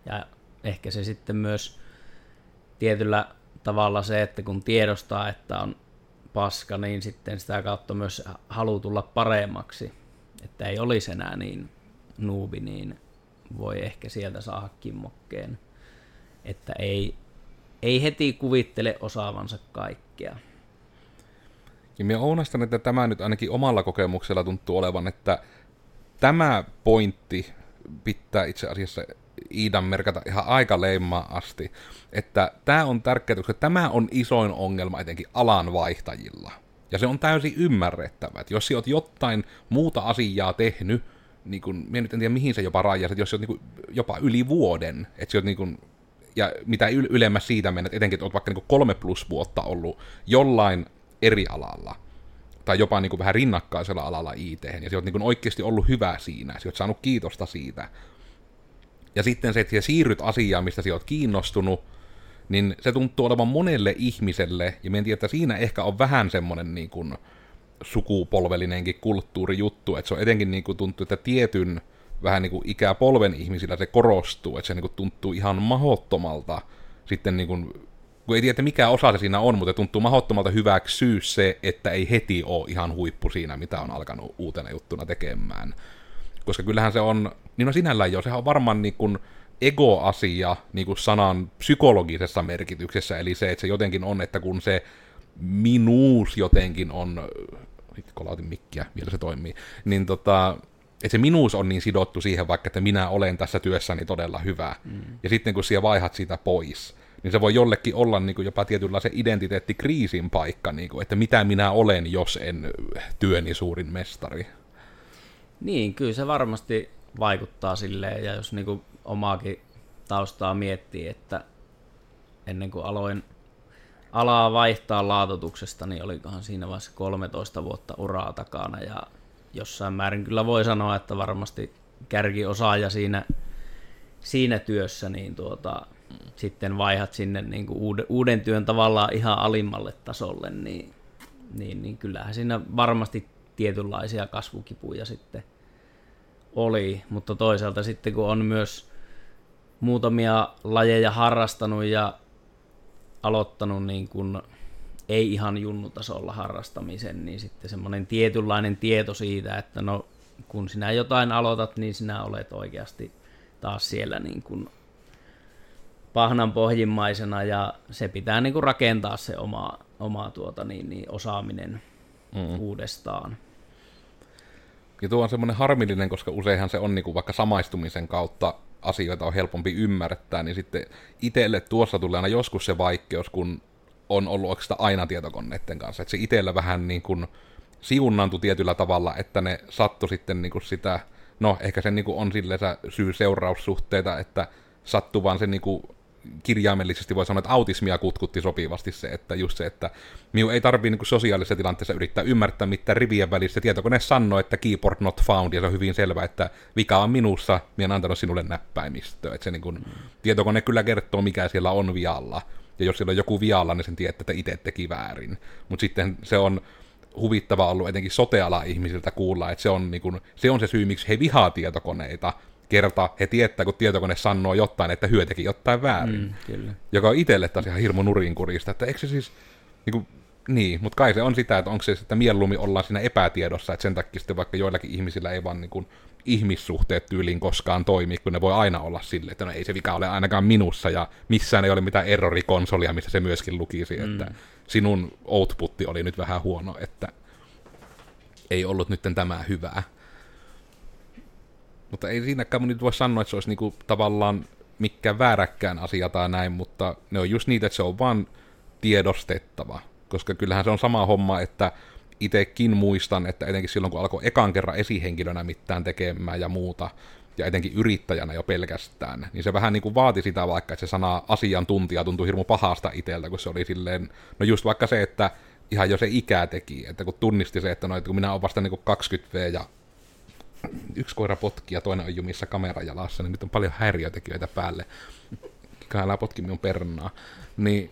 Ja ehkä se sitten myös tietyllä tavalla se, että kun tiedostaa, että on paska, niin sitten sitä kautta myös halu tulla paremmaksi, että ei olisi enää niin nuubi, niin voi ehkä sieltä saada kimmokkeen, että ei, ei heti kuvittele osaavansa kaikkea. Ja minä ounastan, että tämä nyt ainakin omalla kokemuksella tuntuu olevan, että tämä pointti pitää itse asiassa Iidan merkata ihan aika leimaa asti, että tämä on tärkeää, koska tämä on isoin ongelma etenkin alan vaihtajilla. Ja se on täysin ymmärrettävä, että jos olet jotain muuta asiaa tehnyt, niin kun, minä nyt en tiedä mihin se jopa rajas, että jos olet niin jopa yli vuoden, että sä oot niin kun, ja mitä yl- ylemmäs siitä mennä, että etenkin, että olet vaikka niin kolme plus vuotta ollut jollain eri alalla, tai jopa niin kuin vähän rinnakkaisella alalla IT, ja sä oot niin oikeasti ollut hyvä siinä, sä oot saanut kiitosta siitä, ja sitten se, että siirryt asiaan, mistä sä oot kiinnostunut, niin se tuntuu olevan monelle ihmiselle, ja mä en tiedä, että siinä ehkä on vähän semmoinen niin kuin, sukupolvellinenkin kulttuurijuttu, että se on etenkin niin kuin tuntuu, että tietyn vähän niin kuin ikäpolven ihmisillä se korostuu, että se niin kuin tuntuu ihan mahottomalta sitten niin kuin, kun ei tiedä mikä osa se siinä on, mutta tuntuu mahottomalta hyväksyä se, että ei heti ole ihan huippu siinä, mitä on alkanut uutena juttuna tekemään. Koska kyllähän se on, niin no sinällään jo, sehän on varmaan niin kuin ego-asia niin kuin sanan psykologisessa merkityksessä, eli se, että se jotenkin on, että kun se minuus jotenkin on, nyt kolautin mikkiä, vielä se toimii, niin tota, että se minuus on niin sidottu siihen vaikka, että minä olen tässä työssäni todella hyvä. Mm. Ja sitten kun siellä vaihat siitä pois, niin se voi jollekin olla niin kuin jopa tietynlaisen identiteettikriisin paikka, niin kuin, että mitä minä olen, jos en työni suurin mestari. Niin, kyllä se varmasti vaikuttaa silleen, ja jos niin kuin omaakin taustaa miettii, että ennen kuin aloin alaa vaihtaa laatotuksesta, niin olikohan siinä vaiheessa 13 vuotta uraa takana, ja jossain määrin kyllä voi sanoa, että varmasti kärkiosaaja siinä, siinä työssä, niin tuota, sitten vaihat sinne niin kuin uuden, uuden työn tavallaan ihan alimmalle tasolle, niin, niin, niin kyllähän siinä varmasti tietynlaisia kasvukipuja sitten oli, mutta toisaalta sitten kun on myös muutamia lajeja harrastanut ja aloittanut niin kuin ei ihan junnutasolla harrastamisen, niin sitten semmoinen tietynlainen tieto siitä, että no kun sinä jotain aloitat, niin sinä olet oikeasti taas siellä niin kuin pahnan pohjimmaisena ja se pitää niin kuin rakentaa se oma, oma tuota, niin, niin, osaaminen mm. uudestaan. Ja tuo on semmoinen harmillinen, koska useinhan se on niin kuin vaikka samaistumisen kautta asioita on helpompi ymmärtää, niin sitten itselle tuossa tulee aina joskus se vaikeus, kun on ollut oikeastaan aina tietokoneiden kanssa. Että se itsellä vähän niin kuin siunnantui tietyllä tavalla, että ne sattu sitten niin kuin sitä, no ehkä se niin kuin on silleen syy-seuraussuhteita, että sattuu vaan se niin kuin kirjaimellisesti voi sanoa, että autismia kutkutti sopivasti se, että just se, että minun ei tarvii niin sosiaalisessa tilanteessa yrittää ymmärtää mitään rivien välissä. Tietokone sanoo, että keyboard not found, ja se on hyvin selvä, että vika on minussa, minä olen antanut sinulle näppäimistöä. Että se niin kuin, mm. tietokone kyllä kertoo, mikä siellä on vialla. Ja jos siellä on joku vialla, niin sen tietää, että itse teki väärin. Mutta sitten se on huvittava ollut etenkin soteala ihmisiltä kuulla, että se on, niin kuin, se on se syy, miksi he vihaa tietokoneita, kerta he tietää, kun tietokone sanoo jotain, että hyö teki jotain väärin. Mm, kyllä. Joka on itselle taas ihan hirmu nurinkurista, että eikö se siis, niin, kuin, niin mutta kai se on sitä, että onko se, että mieluummin ollaan siinä epätiedossa, että sen takia sitten vaikka joillakin ihmisillä ei vaan niin kuin, ihmissuhteet tyyliin koskaan toimi, kun ne voi aina olla sille, että no ei se vika ole ainakaan minussa, ja missään ei ole mitään errorikonsolia, missä se myöskin lukisi, mm. että sinun outputti oli nyt vähän huono, että ei ollut nyt tämä hyvää. Mutta ei siinäkään nyt voi sanoa, että se olisi niinku tavallaan mikään vääräkkään asia tai näin, mutta ne on just niitä, että se on vaan tiedostettava. Koska kyllähän se on sama homma, että itekin muistan, että etenkin silloin kun alkoi ekan kerran esihenkilönä mitään tekemään ja muuta, ja etenkin yrittäjänä jo pelkästään, niin se vähän niin kuin vaati sitä vaikka, että se sana asiantuntija tuntui hirmu pahasta itseltä, kun se oli silleen, no just vaikka se, että ihan jo se ikä teki, että kun tunnisti se, että no, että kun minä olen vasta niin 20V ja yksi koira potki ja toinen on jumissa kamerajalassa, niin nyt on paljon häiriötekijöitä päälle. Älä potki minun pernaa. Niin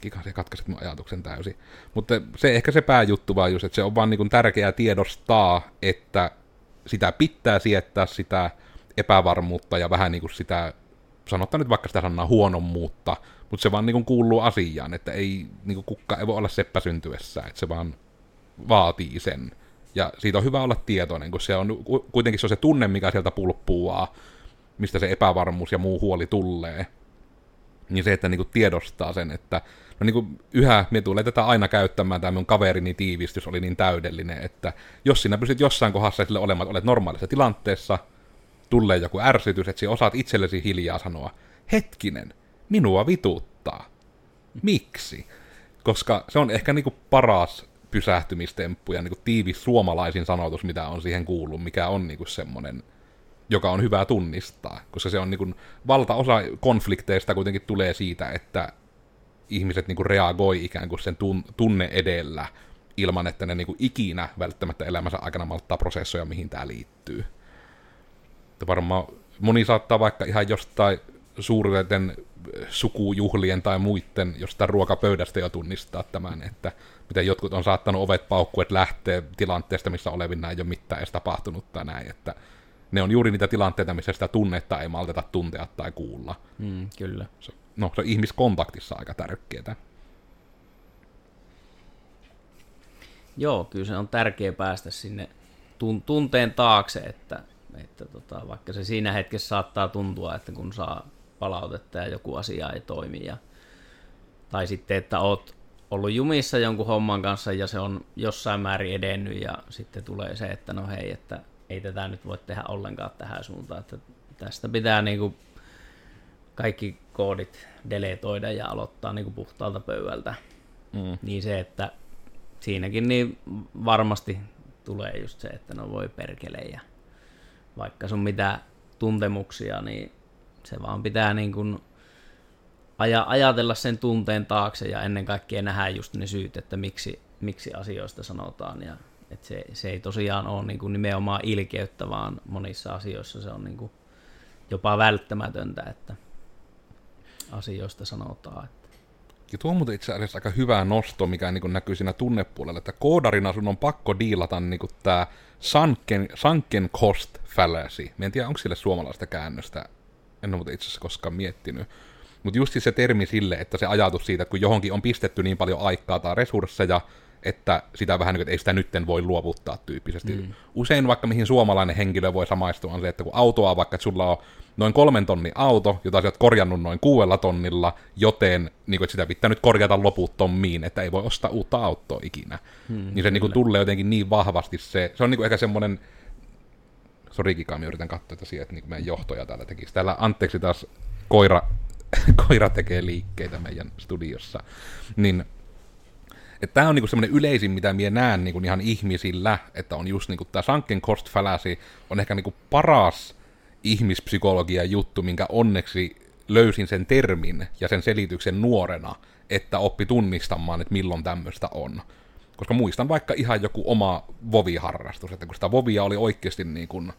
Kika, se katkaisit mun ajatuksen täysin. Mutta se ehkä se pääjuttu vaan just, että se on vaan niin tärkeää tiedostaa, että sitä pitää siettää sitä epävarmuutta ja vähän niin kuin sitä, sanotaan nyt vaikka sitä sanaa huonommuutta, mutta se vaan niin kuin kuuluu asiaan, että ei niin kuin kukka ei voi olla seppä syntyessä, että se vaan vaatii sen. Ja siitä on hyvä olla tietoinen, kun se on kuitenkin se on se tunne, mikä sieltä pulppuaa, mistä se epävarmuus ja muu huoli tulee. Niin se, että niinku tiedostaa sen, että no niinku yhä me tulee tätä aina käyttämään, tämä minun kaverini tiivistys oli niin täydellinen, että jos sinä pystyt jossain kohdassa sille olemaan, olet normaalissa tilanteessa, tulee joku ärsytys, että sinä osaat itsellesi hiljaa sanoa, hetkinen, minua vituttaa. Miksi? Koska se on ehkä niinku paras pysähtymistemppu ja niin kuin tiivis suomalaisin sanotus, mitä on siihen kuullut, mikä on niin kuin semmoinen, joka on hyvä tunnistaa, koska se on niin kuin, valtaosa konflikteista kuitenkin tulee siitä, että ihmiset niin kuin reagoi ikään kuin sen tunne edellä, ilman että ne niin kuin ikinä välttämättä elämänsä aikana malttaa prosessoja, mihin tämä liittyy. Että varmaan moni saattaa vaikka ihan jostain suurten sukujuhlien tai muiden jostain ruokapöydästä jo tunnistaa tämän, että miten jotkut on saattanut ovet paukkua, että lähtee tilanteesta, missä olevina ei ole mitään edes tapahtunut tai näin, että ne on juuri niitä tilanteita, missä sitä tunnetta ei malteta tuntea tai kuulla. Mm, kyllä. Se, no, se on ihmiskontaktissa aika tärkeää. Joo, kyllä se on tärkeää päästä sinne tun- tunteen taakse, että, että tota, vaikka se siinä hetkessä saattaa tuntua, että kun saa palautetta ja joku asia ei toimi, ja, tai sitten, että oot ollut jumissa jonkun homman kanssa ja se on jossain määrin edennyt ja sitten tulee se, että no hei, että ei tätä nyt voi tehdä ollenkaan tähän suuntaan, että tästä pitää niinku kaikki koodit deletoida ja aloittaa niinku puhtaalta pöydältä. Mm. Niin se, että siinäkin niin varmasti tulee just se, että no voi perkele ja vaikka sun mitä tuntemuksia, niin se vaan pitää niin kuin aja, ajatella sen tunteen taakse ja ennen kaikkea nähdä just ne syyt, että miksi, miksi asioista sanotaan. Ja, että se, se ei tosiaan ole niin kuin nimenomaan ilkeyttä, vaan monissa asioissa se on niin kuin jopa välttämätöntä, että asioista sanotaan. Että ja tuo on muuten itse asiassa aika hyvä nosto, mikä niin näkyy siinä tunnepuolella, että koodarina sun on pakko diilata niin tämä sunken, sunken cost fallacy. Mä en tiedä, onko sille suomalaista käännöstä, en ole itse asiassa koskaan miettinyt. Mutta just se termi sille, että se ajatus siitä, että kun johonkin on pistetty niin paljon aikaa tai resursseja, että sitä vähän niin kuin, että ei sitä nytten voi luovuttaa tyyppisesti. Mm. Usein vaikka mihin suomalainen henkilö voi samaistua on se, että kun autoa vaikka, että sulla on noin kolmen tonnin auto, jota sä oot korjannut noin kuudella tonnilla, joten niin kuin, että sitä pitää nyt korjata loputtomiin, että ei voi ostaa uutta autoa ikinä. Mm, niin se niin kuin, tulee jotenkin niin vahvasti se, se on niin kuin, ehkä semmoinen, sori Kikami, yritän katsoa, että, siihen, että niin meidän johtoja täällä tekisi. Täällä anteeksi taas koira, [laughs] koira tekee liikkeitä meidän studiossa. Niin että tämä on niinku semmoinen yleisin, mitä minä näen niinku ihan ihmisillä, että on just niinku tämä sunken cost fallacy on ehkä niinku paras ihmispsykologian juttu, minkä onneksi löysin sen termin ja sen selityksen nuorena, että oppi tunnistamaan, että milloin tämmöistä on. Koska muistan vaikka ihan joku oma voviharrastus, että kun sitä vovia oli oikeasti niin kuin,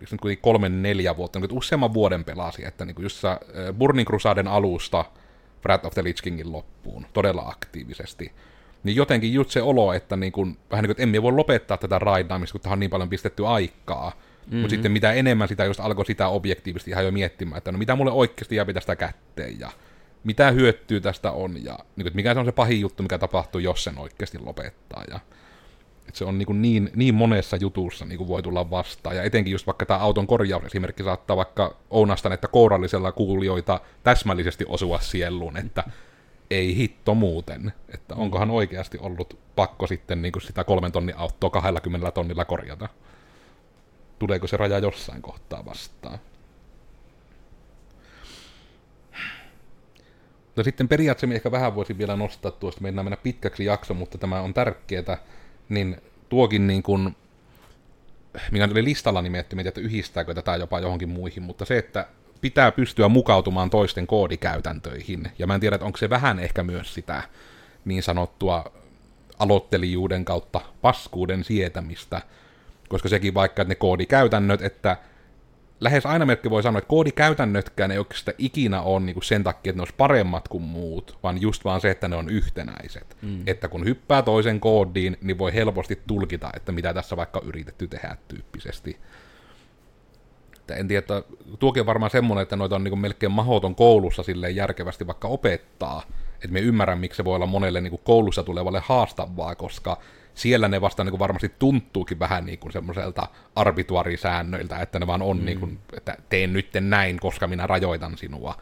nyt kolmen, neljä vuotta, niin useamman vuoden pelasi, että niin kuin just Burning Crusaden alusta Wrath of the Lich Kingin loppuun todella aktiivisesti. Niin jotenkin just se olo, että niin kuin, vähän niin kuin, että emme voi lopettaa tätä raidaamista, kun tähän on niin paljon pistetty aikaa. Mm-hmm. Mutta sitten mitä enemmän sitä just alkoi sitä objektiivisesti ihan jo miettimään, että no mitä mulle oikeasti jää tästä kätteen ja mitä hyötyä tästä on ja niin kuin, mikä se on se pahin juttu, mikä tapahtuu, jos sen oikeasti lopettaa. Ja, että se on niin, kuin niin, niin monessa jutussa niin kuin voi tulla vastaan. Ja etenkin just vaikka tämä auton korjausesimerkki saattaa vaikka Ounastan, että kourallisella kuulijoita täsmällisesti osua sieluun, että ei hitto muuten. Että onkohan oikeasti ollut pakko sitten niin kuin sitä kolmen tonnin autoa 20 tonnilla korjata tuleeko se raja jossain kohtaa vastaan. No sitten periaatteessa ehkä vähän voisin vielä nostaa tuosta, mennään mennä pitkäksi jakso, mutta tämä on tärkeää, niin tuokin niin kuin, mikä oli listalla nimetty, mietin, että yhdistääkö tätä jopa johonkin muihin, mutta se, että pitää pystyä mukautumaan toisten koodikäytäntöihin, ja mä en tiedä, että onko se vähän ehkä myös sitä niin sanottua aloittelijuuden kautta paskuuden sietämistä, koska sekin vaikka, että ne koodikäytännöt, että lähes aina melkein voi sanoa, että koodikäytännötkään ei oikeastaan ikinä ole niin kuin sen takia, että ne olisi paremmat kuin muut, vaan just vaan se, että ne on yhtenäiset. Mm. Että kun hyppää toisen koodiin, niin voi helposti tulkita, että mitä tässä vaikka on yritetty tehdä tyyppisesti. Että en tiedä, että tuokin on varmaan semmoinen, että noita on niin melkein mahoton koulussa silleen järkevästi vaikka opettaa, että me ymmärrän, miksi se voi olla monelle niin koulussa tulevalle haastavaa, koska siellä ne vasta niin kuin varmasti tuntuukin vähän niin kuin semmoiselta arbituarisäännöiltä, että ne vaan on mm. niin kuin, että teen nyt näin, koska minä rajoitan sinua,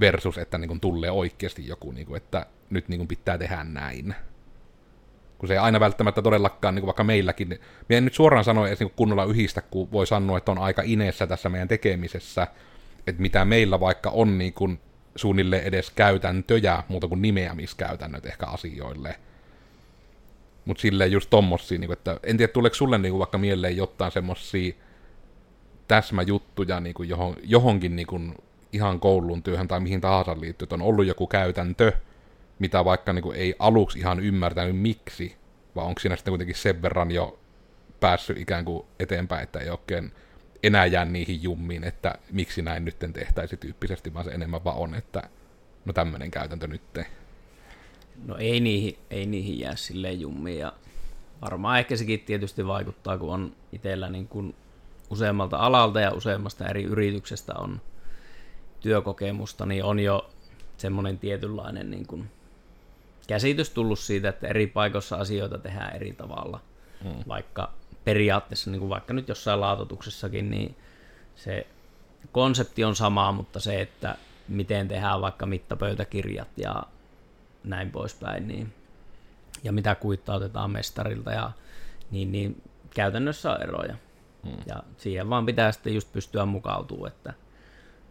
versus että niin kuin tulee oikeasti joku, niin kuin, että nyt niin kuin pitää tehdä näin. Kun se ei aina välttämättä todellakaan, niin kuin vaikka meilläkin, minä en nyt suoraan sano edes niin kunnolla yhistä, kun voi sanoa, että on aika ineessä tässä meidän tekemisessä, että mitä meillä vaikka on niin kuin suunnilleen edes käytäntöjä, muuta kuin nimeämiskäytännöt ehkä asioille – mutta silleen just tommosia, niin että en tiedä, tuleeko sulle niin kuin vaikka mieleen jotain semmosia täsmäjuttuja niin kuin johon, johonkin niin kuin ihan koulun työhön tai mihin tahansa liittyy, että on ollut joku käytäntö, mitä vaikka niin kuin ei aluksi ihan ymmärtänyt miksi, vaan onko siinä sitten kuitenkin sen verran jo päässyt ikään kuin eteenpäin, että ei oikein enää jää niihin jummiin, että miksi näin nyt tehtäisi tyyppisesti, vaan se enemmän vaan on, että no tämmöinen käytäntö nyt. No ei niihin, ei niihin jää silleen jummiin ja varmaan ehkä sekin tietysti vaikuttaa, kun on itsellä niin kuin useammalta alalta ja useammasta eri yrityksestä on työkokemusta, niin on jo semmoinen tietynlainen niin kuin käsitys tullut siitä, että eri paikoissa asioita tehdään eri tavalla. Hmm. Vaikka periaatteessa, niin kuin vaikka nyt jossain laatotuksessakin, niin se konsepti on sama, mutta se, että miten tehdään vaikka mittapöytäkirjat ja näin poispäin, niin, ja mitä kuittautetaan mestarilta, ja, niin, niin käytännössä on eroja. Hmm. Ja siihen vaan pitää sitten just pystyä mukautumaan, että,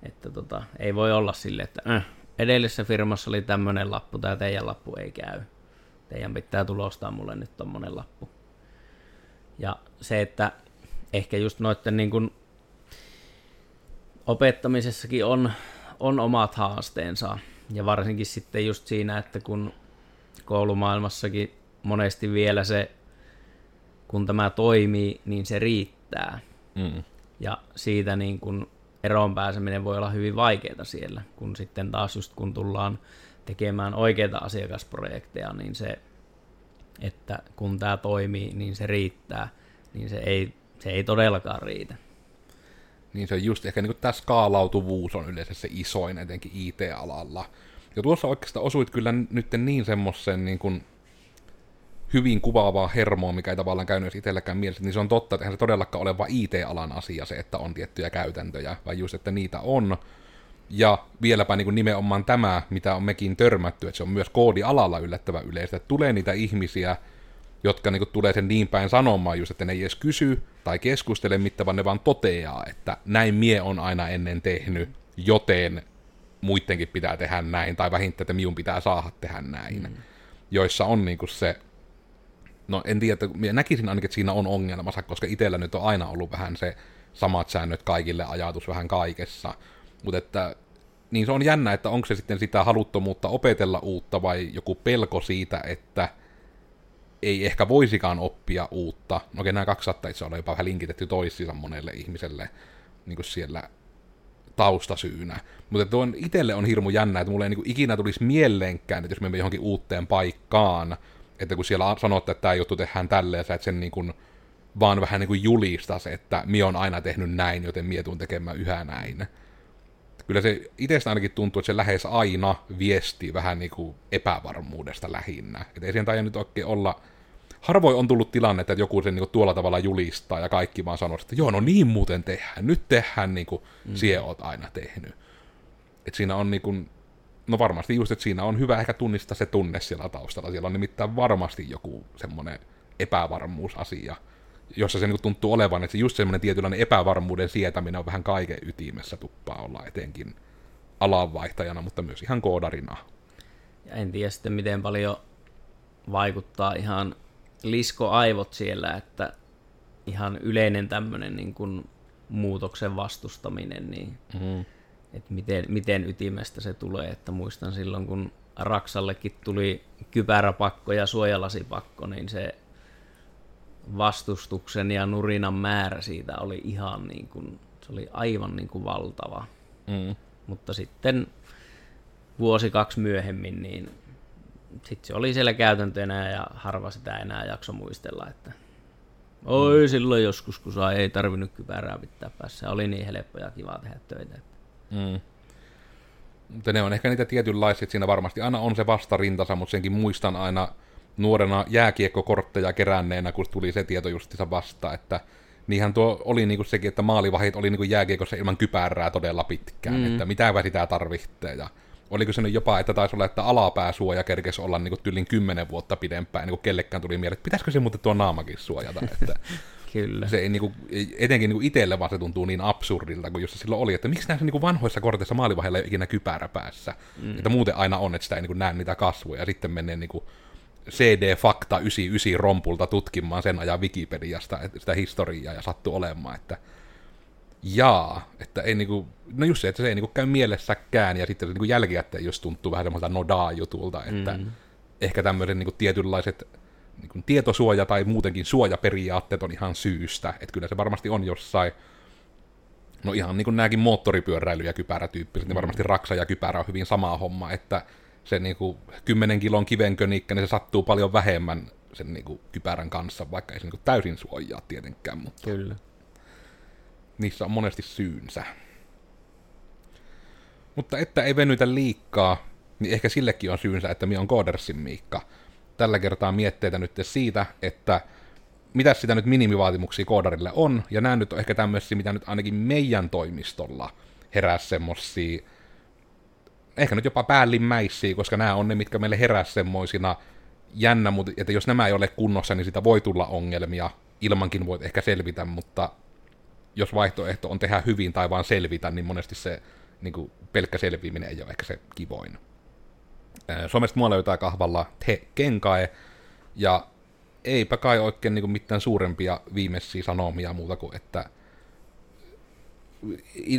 että tota, ei voi olla sille, että äh, edellisessä firmassa oli tämmöinen lappu, tämä teidän lappu ei käy. Teidän pitää tulostaa mulle nyt tommonen lappu. Ja se, että ehkä just noiden niin kuin opettamisessakin on, on omat haasteensa. Ja varsinkin sitten just siinä, että kun koulumaailmassakin monesti vielä se, kun tämä toimii, niin se riittää. Mm. Ja siitä niin kun eroon pääseminen voi olla hyvin vaikeaa siellä, kun sitten taas just kun tullaan tekemään oikeita asiakasprojekteja, niin se, että kun tämä toimii, niin se riittää, niin se ei, se ei todellakaan riitä. Niin se on just ehkä niin tämä skaalautuvuus on yleensä se isoin, etenkin IT-alalla. Ja tuossa oikeastaan osuit kyllä nyt niin semmoisen niin kuin hyvin kuvaavaa hermoa, mikä ei tavallaan käynyt itselläkään mielessä, niin se on totta, että eihän se todellakaan ole vain IT-alan asia se, että on tiettyjä käytäntöjä, vaan just, että niitä on. Ja vieläpä niin kuin nimenomaan tämä, mitä on mekin törmätty, että se on myös koodialalla yllättävä yleistä, että tulee niitä ihmisiä, jotka niin kuin, tulee sen niin päin sanomaan just, että ne ei edes kysy tai keskustele mitään, vaan ne vaan toteaa, että näin mie on aina ennen tehnyt, joten muidenkin pitää tehdä näin, tai vähintään, että minun pitää saada tehdä näin. Mm. Joissa on niin kuin se no en tiedä, että näkisin ainakin, että siinä on ongelmansa, koska itsellä nyt on aina ollut vähän se samat säännöt kaikille ajatus vähän kaikessa. Mutta että niin se on jännä, että onko se sitten sitä haluttomuutta opetella uutta vai joku pelko siitä, että ei ehkä voisikaan oppia uutta. No okei, nämä kaksi saattaa itse olla jopa vähän linkitetty toisiinsa monelle ihmiselle niin kuin siellä taustasyynä. Mutta tuon itselle on hirmu jännä, että mulle ei niin ikinä tulisi mieleenkään, että jos menemme johonkin uuteen paikkaan, että kun siellä sanotte, että tämä juttu tehdään tälleen, sä et sen niin kuin, vaan vähän niin kuin julistas, että mi on aina tehnyt näin, joten mie tuun tekemään yhä näin. Kyllä se itsestä ainakin tuntuu, että se lähes aina viesti vähän niin kuin epävarmuudesta lähinnä. Että ei siihen nyt oikein olla... Harvoin on tullut tilanne, että joku sen niin kuin tuolla tavalla julistaa ja kaikki vaan sanoo, että joo, no niin muuten tehdään. Nyt tehdään niin kuin mm. sie oot aina tehnyt. että siinä on niin kuin, No varmasti just, että siinä on hyvä ehkä tunnistaa se tunne siellä taustalla. Siellä on nimittäin varmasti joku semmoinen epävarmuusasia, jossa se niin tuntuu olevan, että se just semmoinen tietynlainen epävarmuuden sietäminen on vähän kaiken ytimessä tuppaa olla etenkin alanvaihtajana, mutta myös ihan koodarina. Ja en tiedä sitten, miten paljon vaikuttaa ihan liskoaivot siellä, että ihan yleinen tämmöinen niin kuin muutoksen vastustaminen, niin mm että miten, miten ytimestä se tulee. Että muistan silloin, kun Raksallekin tuli kypäräpakko ja suojalasipakko, niin se vastustuksen ja nurinan määrä siitä oli ihan niin kuin, se oli aivan niin kuin valtava. Mm. Mutta sitten vuosi kaksi myöhemmin, niin sitten se oli siellä käytäntönä ja harva sitä enää jakso muistella, että oi mm. silloin joskus, kun saa, ei tarvinnut kypärää pitää päässä. Oli niin helppo ja kiva tehdä töitä. Mm. Mutta ne on ehkä niitä tietynlaisia, että siinä varmasti aina on se vastarintansa, mutta senkin muistan aina nuorena jääkiekkokortteja keränneenä, kun tuli se tieto justiinsa vasta, että niinhän tuo oli niinku sekin, että maalivahit oli niinku jääkiekossa ilman kypärää todella pitkään, mm. että mitä sitä tarvitsee. Ja oliko se nyt jopa, että taisi olla, että alapääsuoja kerkesi olla niinku tyllin kymmenen vuotta pidempään, niin kuin kellekään tuli mieleen, että pitäisikö se muuten tuo naamakin suojata. Että [laughs] Kyllä. Se ei niinku, etenkin niinku itselle vaan se tuntuu niin absurdilta, kun jos se silloin oli, että miksi näissä niinku vanhoissa korteissa maalivahilla ei ole ikinä kypärä päässä. Mm. Että muuten aina on, että sitä ei niinku näe niitä kasvoja. Ja sitten menee niinku CD-fakta 99 rompulta tutkimaan sen ajan Wikipediasta sitä historiaa ja sattuu olemaan, että jaa, että ei niinku, no just se, että se ei niinku käy mielessäkään, ja sitten se niinku jälkijätteen just tuntuu vähän semmoista nodaa-jutulta, että mm. ehkä tämmöiset niinku tietynlaiset niin kuin tietosuoja tai muutenkin suojaperiaatteet on ihan syystä. Että kyllä se varmasti on jossain No ihan niin kuin nämäkin moottoripyöräily- ja kypärätyyppiset, niin varmasti raksa ja kypärä on hyvin sama homma, että se niin kuin 10 kilon kivenkönikkä, niin se sattuu paljon vähemmän sen niin kuin kypärän kanssa, vaikka ei se niin kuin täysin suojaa tietenkään, mutta Kyllä. niissä on monesti syynsä. Mutta että ei venytä liikkaa, niin ehkä sillekin on syynsä, että mi on Koodersin Miikka. Tällä kertaa mietteitä nyt siitä, että mitä sitä nyt minimivaatimuksia koodarille on, ja nämä nyt on ehkä tämmöisiä, mitä nyt ainakin meidän toimistolla herää semmosia, ehkä nyt jopa päällimmäisiä, koska nämä on ne, mitkä meille herää semmoisina jännä, mutta että jos nämä ei ole kunnossa, niin sitä voi tulla ongelmia, ilmankin voit ehkä selvitä, mutta jos vaihtoehto on tehdä hyvin tai vaan selvitä, niin monesti se niin kuin pelkkä selviäminen ei ole ehkä se kivoin. Ää, Somesta mua löytää kahvalla Te Kenkae, ja eipä kai oikein niin mitään suurempia viimeisiä sanomia muuta kuin, että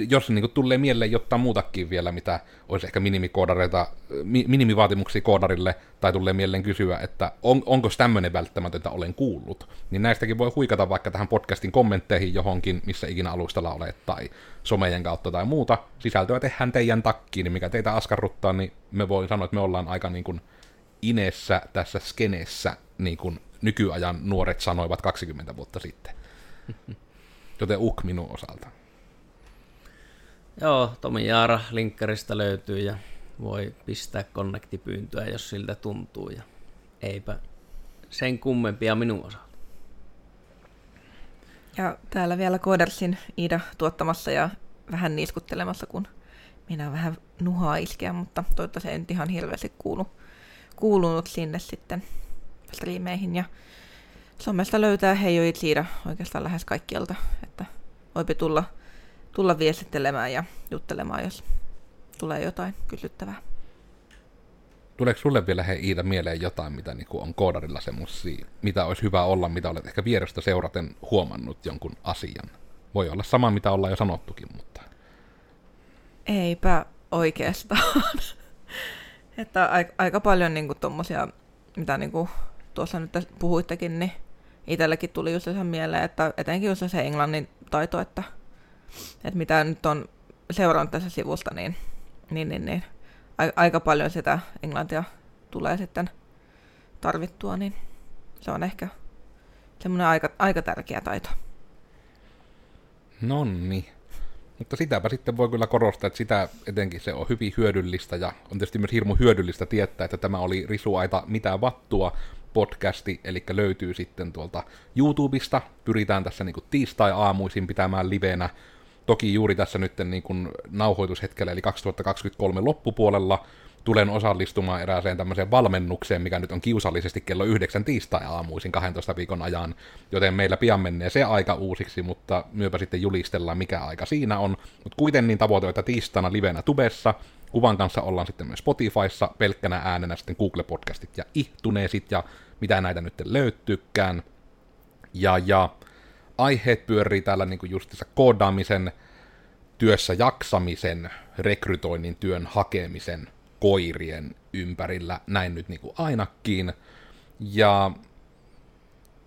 jos niin kuin tulee mieleen jotain muutakin vielä, mitä olisi ehkä minimikoodareita, mi- minimivaatimuksia koodarille, tai tulee mieleen kysyä, että on, onko tämmöinen välttämätöntä olen kuullut, niin näistäkin voi huikata vaikka tähän podcastin kommentteihin johonkin, missä ikinä alustalla olet, tai somejen kautta tai muuta. Sisältöä tehdään teidän takkiin, niin mikä teitä askarruttaa, niin me voin sanoa, että me ollaan aika niin kuin inessä tässä skeneessä, niin kuin nykyajan nuoret sanoivat 20 vuotta sitten. [laughs] Joten uk minun osalta. Joo, Tomi Jaara linkkarista löytyy ja voi pistää konnektipyyntöä, jos siltä tuntuu. Ja eipä sen kummempia minun osalta. Ja täällä vielä Koodersin Iida tuottamassa ja vähän niiskuttelemassa, kun minä vähän nuhaa iskeä, mutta toivottavasti nyt ihan hirveästi kuulu, kuulunut sinne sitten striimeihin. Ja somesta löytää Heijo Iida oikeastaan lähes kaikkialta, että voipi tulla, tulla viestittelemään ja juttelemaan, jos tulee jotain kysyttävää. Tuleeko sulle vielä he Iida mieleen jotain, mitä niin on koodarilla semmosia, mitä olisi hyvä olla, mitä olet ehkä vierestä seuraten huomannut jonkun asian? Voi olla sama, mitä ollaan jo sanottukin, mutta... Eipä oikeastaan. [laughs] että aika, aika paljon niinku tommosia, mitä niinku tuossa nyt puhuittekin, niin itsellekin tuli just sen mieleen, että etenkin just se englannin taito, että, että mitä nyt on seurannut tässä sivusta, niin, niin, niin, niin aika paljon sitä englantia tulee sitten tarvittua, niin se on ehkä semmoinen aika, aika tärkeä taito. Nonni. Mutta sitäpä sitten voi kyllä korostaa, että sitä etenkin se on hyvin hyödyllistä ja on tietysti myös hirmu hyödyllistä tietää, että tämä oli Risuaita Mitä vattua podcasti, eli löytyy sitten tuolta YouTubesta. Pyritään tässä niin tiistai-aamuisin pitämään livenä. Toki juuri tässä nyt niin kuin nauhoitushetkellä, eli 2023 loppupuolella, tulen osallistumaan erääseen tämmöiseen valmennukseen, mikä nyt on kiusallisesti kello 9 tiistai-aamuisin 12 viikon ajan, joten meillä pian menee se aika uusiksi, mutta myöpä sitten julistellaan, mikä aika siinä on. Mutta kuitenkin niin tavoite, että tiistaina livenä tubessa, kuvan kanssa ollaan sitten myös Spotifyssa, pelkkänä äänenä sitten Google-podcastit ja ihtuneesit ja mitä näitä nyt löytyykään. Ja, ja aiheet pyörii täällä niin justissa koodaamisen, työssä jaksamisen, rekrytoinnin, työn hakemisen, koirien ympärillä, näin nyt niin kuin ainakin. Ja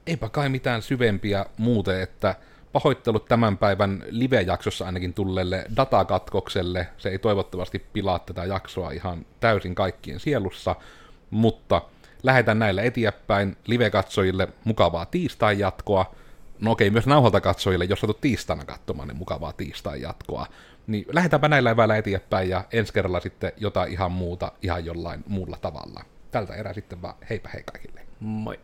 eipä kai mitään syvempiä muuten, että pahoittelut tämän päivän live-jaksossa ainakin tulleelle datakatkokselle. Se ei toivottavasti pilaa tätä jaksoa ihan täysin kaikkien sielussa, mutta lähetän näillä eteenpäin live-katsojille mukavaa tiistai jatkoa. No okei, myös nauhalta katsojille, jos satut tiistaina katsomaan, niin mukavaa tiistai jatkoa. Niin lähdetäänpä näillä eväillä eteenpäin ja ensi kerralla sitten jotain ihan muuta ihan jollain muulla tavalla. Tältä erää sitten vaan heipä hei kaikille. Moi.